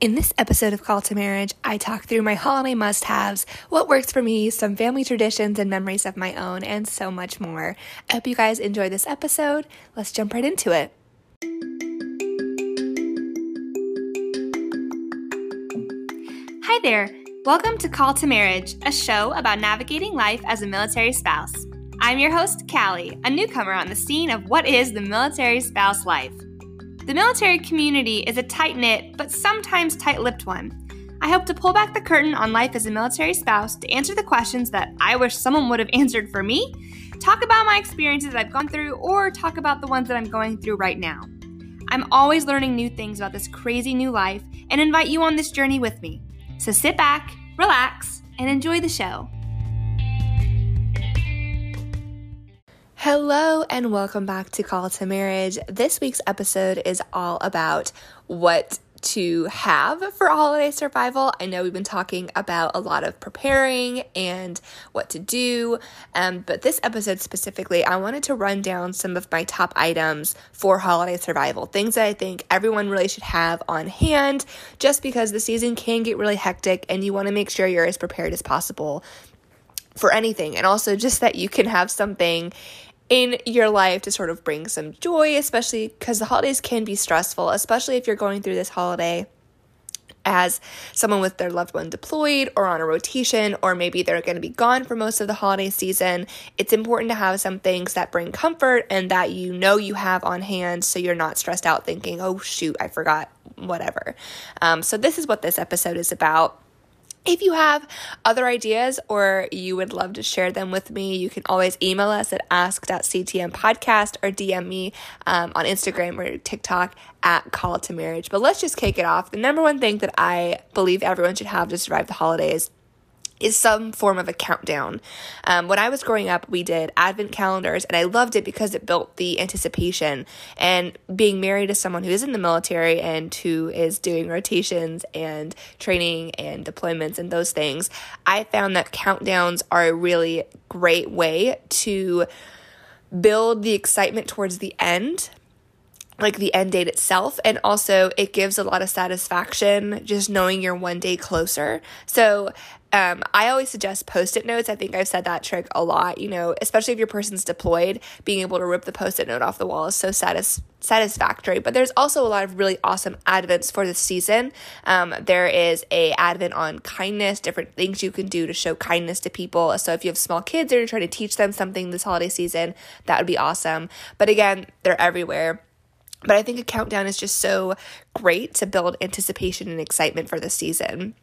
In this episode of Call to Marriage, I talk through my holiday must haves, what works for me, some family traditions and memories of my own, and so much more. I hope you guys enjoy this episode. Let's jump right into it. Hi there. Welcome to Call to Marriage, a show about navigating life as a military spouse. I'm your host, Callie, a newcomer on the scene of what is the military spouse life. The military community is a tight knit, but sometimes tight lipped one. I hope to pull back the curtain on life as a military spouse to answer the questions that I wish someone would have answered for me, talk about my experiences I've gone through, or talk about the ones that I'm going through right now. I'm always learning new things about this crazy new life and invite you on this journey with me. So sit back, relax, and enjoy the show. Hello, and welcome back to Call to Marriage. This week's episode is all about what to have for holiday survival. I know we've been talking about a lot of preparing and what to do, um, but this episode specifically, I wanted to run down some of my top items for holiday survival, things that I think everyone really should have on hand, just because the season can get really hectic and you want to make sure you're as prepared as possible for anything, and also just that you can have something in your life to sort of bring some joy, especially because the holidays can be stressful, especially if you're going through this holiday as someone with their loved one deployed or on a rotation, or maybe they're going to be gone for most of the holiday season. It's important to have some things that bring comfort and that you know you have on hand so you're not stressed out thinking, oh, shoot, I forgot, whatever. Um, so, this is what this episode is about. If you have other ideas or you would love to share them with me, you can always email us at ask.ctmpodcast or DM me um, on Instagram or TikTok at Call to Marriage. But let's just kick it off. The number one thing that I believe everyone should have to survive the holidays is some form of a countdown. Um, when I was growing up, we did advent calendars, and I loved it because it built the anticipation. And being married to someone who is in the military and who is doing rotations and training and deployments and those things, I found that countdowns are a really great way to build the excitement towards the end like the end date itself and also it gives a lot of satisfaction just knowing you're one day closer so um, I always suggest post it notes. I think I've said that trick a lot, you know, especially if your person's deployed, being able to rip the post it note off the wall is so satis- satisfactory. But there's also a lot of really awesome advents for this season. Um, there is a advent on kindness, different things you can do to show kindness to people. So if you have small kids or you're trying to teach them something this holiday season, that would be awesome. But again, they're everywhere. But I think a countdown is just so great to build anticipation and excitement for the season.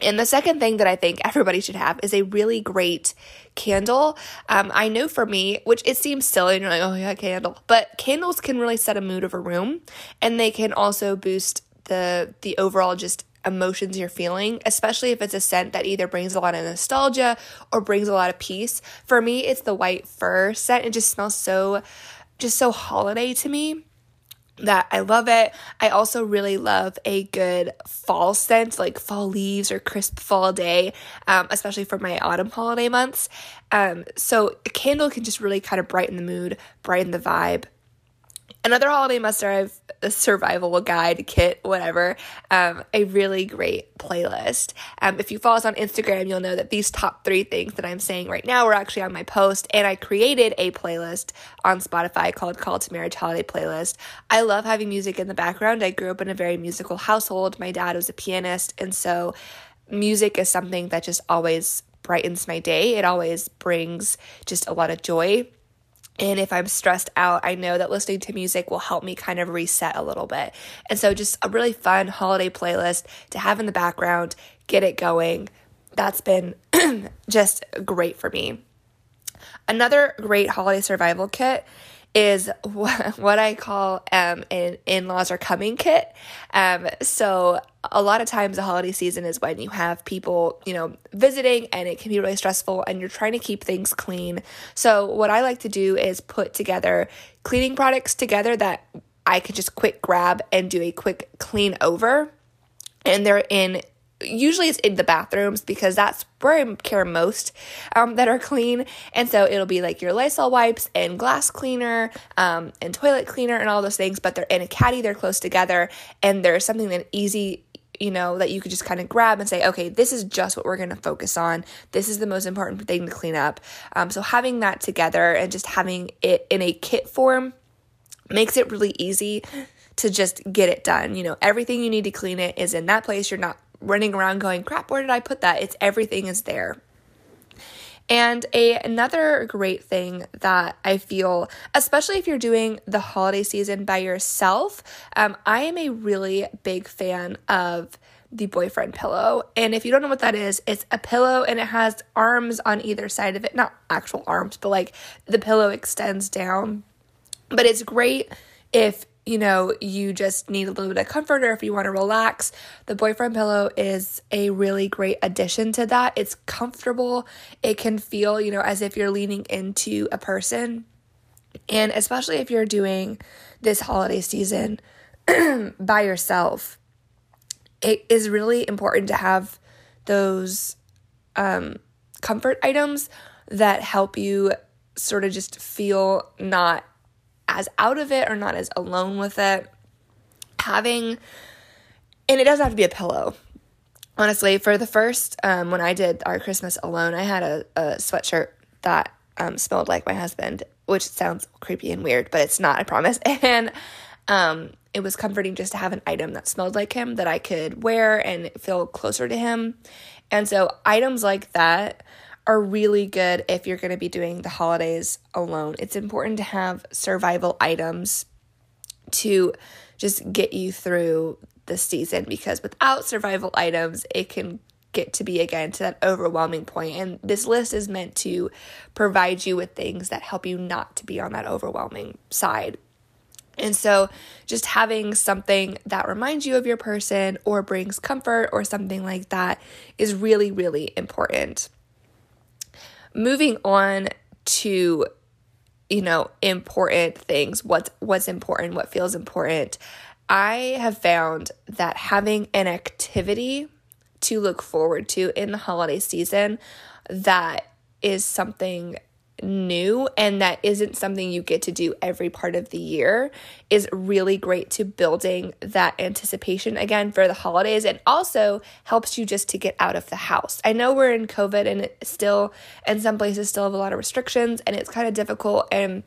And the second thing that I think everybody should have is a really great candle. Um, I know for me, which it seems silly, and you're like, oh yeah, candle, but candles can really set a mood of a room, and they can also boost the the overall just emotions you're feeling, especially if it's a scent that either brings a lot of nostalgia or brings a lot of peace. For me, it's the white fir scent. It just smells so, just so holiday to me that I love it. I also really love a good fall scent, like fall leaves or crisp fall day, um, especially for my autumn holiday months. Um, so a candle can just really kind of brighten the mood, brighten the vibe. Another holiday must have a survival guide, kit, whatever, um, a really great playlist. Um, if you follow us on Instagram, you'll know that these top three things that I'm saying right now were actually on my post, and I created a playlist on Spotify called Call to Marriage Holiday Playlist. I love having music in the background. I grew up in a very musical household. My dad was a pianist, and so music is something that just always brightens my day. It always brings just a lot of joy and if I'm stressed out, I know that listening to music will help me kind of reset a little bit. And so, just a really fun holiday playlist to have in the background, get it going. That's been just great for me. Another great holiday survival kit is what I call um, an in laws are coming kit. Um, so, a lot of times the holiday season is when you have people, you know, visiting and it can be really stressful and you're trying to keep things clean. So, what I like to do is put together cleaning products together that I can just quick grab and do a quick clean over. And they're in usually it's in the bathrooms because that's where I care most um, that are clean. And so it'll be like your Lysol wipes and glass cleaner um, and toilet cleaner and all those things, but they're in a caddy, they're close together, and there's something that easy you know, that you could just kind of grab and say, okay, this is just what we're going to focus on. This is the most important thing to clean up. Um, so having that together and just having it in a kit form makes it really easy to just get it done. You know, everything you need to clean it is in that place. You're not running around going, crap, where did I put that? It's everything is there. And a another great thing that I feel, especially if you're doing the holiday season by yourself, um, I am a really big fan of the boyfriend pillow. And if you don't know what that is, it's a pillow and it has arms on either side of it. Not actual arms, but like the pillow extends down. But it's great if you know, you just need a little bit of comfort or if you want to relax, the boyfriend pillow is a really great addition to that. It's comfortable. It can feel, you know, as if you're leaning into a person. And especially if you're doing this holiday season by yourself, it is really important to have those um, comfort items that help you sort of just feel not as out of it or not as alone with it. Having, and it doesn't have to be a pillow. Honestly, for the first, um, when I did our Christmas alone, I had a, a sweatshirt that um, smelled like my husband, which sounds creepy and weird, but it's not, I promise. And um, it was comforting just to have an item that smelled like him that I could wear and feel closer to him. And so, items like that are really good if you're going to be doing the holidays alone. It's important to have survival items to just get you through the season because without survival items, it can get to be again to that overwhelming point. And this list is meant to provide you with things that help you not to be on that overwhelming side. And so, just having something that reminds you of your person or brings comfort or something like that is really, really important moving on to you know important things what's what's important what feels important i have found that having an activity to look forward to in the holiday season that is something new and that isn't something you get to do every part of the year is really great to building that anticipation again for the holidays and also helps you just to get out of the house. I know we're in COVID and it still in some places still have a lot of restrictions and it's kind of difficult and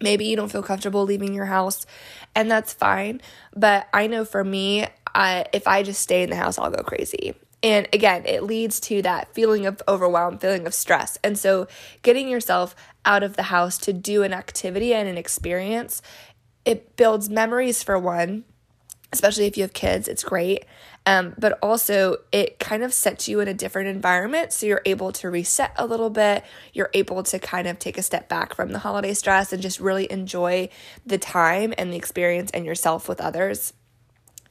maybe you don't feel comfortable leaving your house and that's fine, but I know for me I, if I just stay in the house, I'll go crazy. And again, it leads to that feeling of overwhelm, feeling of stress. And so, getting yourself out of the house to do an activity and an experience, it builds memories for one, especially if you have kids, it's great. Um, but also, it kind of sets you in a different environment. So, you're able to reset a little bit. You're able to kind of take a step back from the holiday stress and just really enjoy the time and the experience and yourself with others.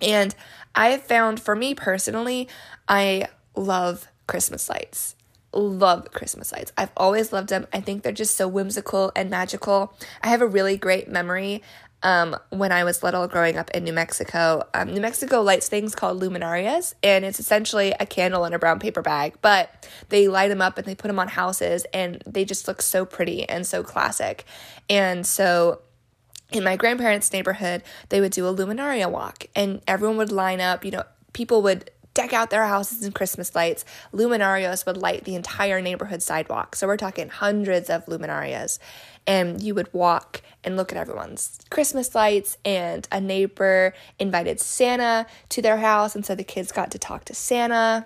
And I've found for me personally, I love Christmas lights. Love Christmas lights. I've always loved them. I think they're just so whimsical and magical. I have a really great memory um, when I was little growing up in New Mexico. Um, New Mexico lights things called luminarias, and it's essentially a candle in a brown paper bag, but they light them up and they put them on houses, and they just look so pretty and so classic. And so in my grandparents' neighborhood, they would do a luminaria walk and everyone would line up, you know, people would deck out their houses in Christmas lights. Luminarias would light the entire neighborhood sidewalk. So we're talking hundreds of luminarias. And you would walk and look at everyone's Christmas lights, and a neighbor invited Santa to their house. And so the kids got to talk to Santa.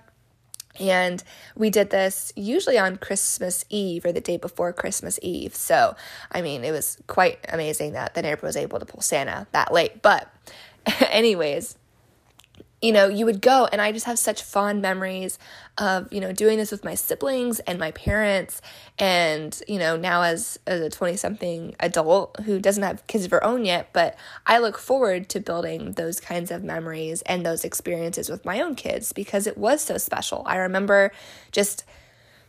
And we did this usually on Christmas Eve or the day before Christmas Eve. So, I mean, it was quite amazing that the neighbor was able to pull Santa that late. But, anyways, you know, you would go, and I just have such fond memories of, you know, doing this with my siblings and my parents. And, you know, now as, as a 20 something adult who doesn't have kids of her own yet, but I look forward to building those kinds of memories and those experiences with my own kids because it was so special. I remember just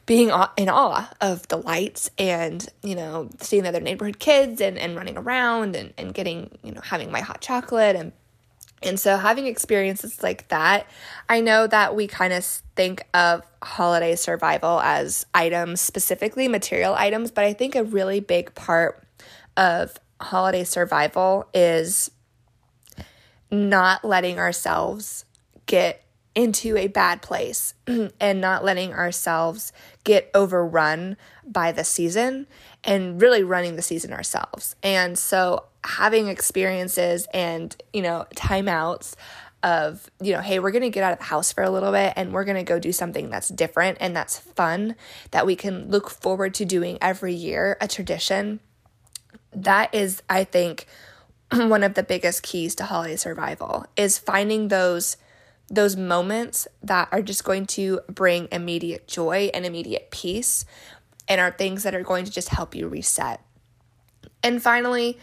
being in awe of the lights and you know seeing the other neighborhood kids and, and running around and, and getting you know having my hot chocolate and and so, having experiences like that, I know that we kind of think of holiday survival as items, specifically material items, but I think a really big part of holiday survival is not letting ourselves get into a bad place and not letting ourselves get overrun by the season and really running the season ourselves. And so having experiences and, you know, timeouts of, you know, hey, we're going to get out of the house for a little bit and we're going to go do something that's different and that's fun that we can look forward to doing every year, a tradition. That is, I think, one of the biggest keys to holiday survival is finding those those moments that are just going to bring immediate joy and immediate peace and are things that are going to just help you reset. And finally,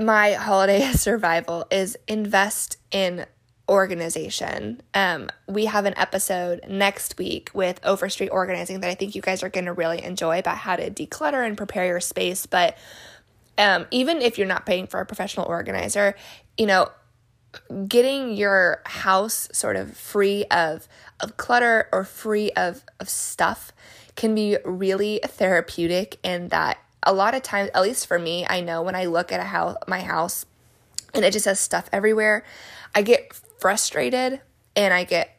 my holiday survival is invest in organization. Um, we have an episode next week with Overstreet Organizing that I think you guys are going to really enjoy about how to declutter and prepare your space. But um, even if you're not paying for a professional organizer, you know, getting your house sort of free of of clutter or free of of stuff can be really therapeutic and that a lot of times at least for me I know when I look at a house my house and it just has stuff everywhere I get frustrated and I get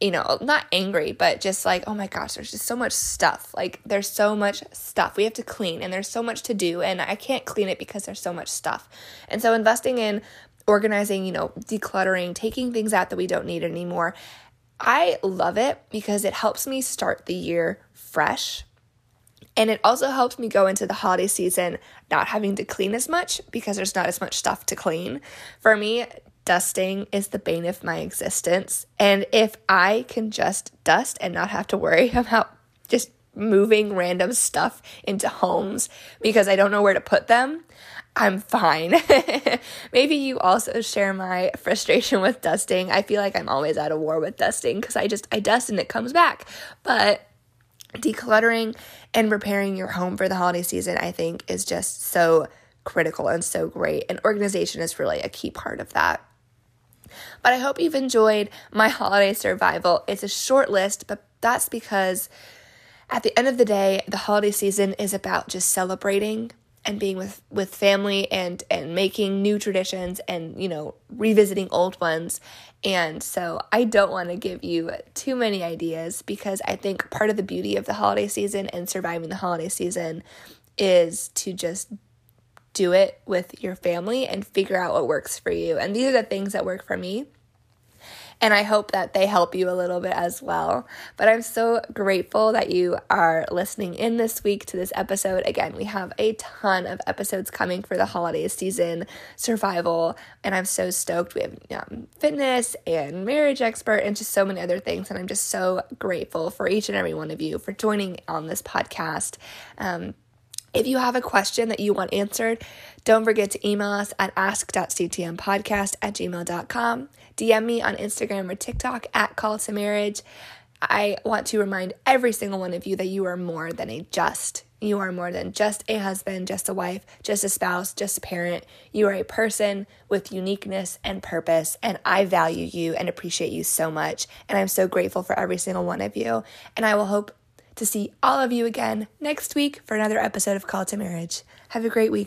you know, not angry, but just like, oh my gosh, there's just so much stuff. Like, there's so much stuff we have to clean, and there's so much to do, and I can't clean it because there's so much stuff. And so, investing in organizing, you know, decluttering, taking things out that we don't need anymore. I love it because it helps me start the year fresh. And it also helps me go into the holiday season not having to clean as much because there's not as much stuff to clean. For me, dusting is the bane of my existence. And if I can just dust and not have to worry about just moving random stuff into homes because I don't know where to put them, I'm fine. Maybe you also share my frustration with dusting. I feel like I'm always at a war with dusting because I just I dust and it comes back. But decluttering and preparing your home for the holiday season, I think, is just so critical and so great. And organization is really a key part of that. But I hope you've enjoyed my holiday survival. It's a short list, but that's because at the end of the day, the holiday season is about just celebrating and being with with family and and making new traditions and you know revisiting old ones. And so i don't want to give you too many ideas because i think part of the beauty of the holiday season and surviving the holiday season is to just do it with your family and figure out what works for you. And these are the things that work for me and I hope that they help you a little bit as well. But I'm so grateful that you are listening in this week to this episode. Again, we have a ton of episodes coming for the holiday season survival, and I'm so stoked. We have um, fitness and marriage expert and just so many other things. And I'm just so grateful for each and every one of you for joining on this podcast. Um, if you have a question that you want answered, don't forget to email us at ask.ctmpodcast at gmail.com. DM me on Instagram or TikTok at call to marriage. I want to remind every single one of you that you are more than a just. You are more than just a husband, just a wife, just a spouse, just a parent. You are a person with uniqueness and purpose, and I value you and appreciate you so much. And I'm so grateful for every single one of you. And I will hope to see all of you again next week for another episode of Call to Marriage. Have a great week.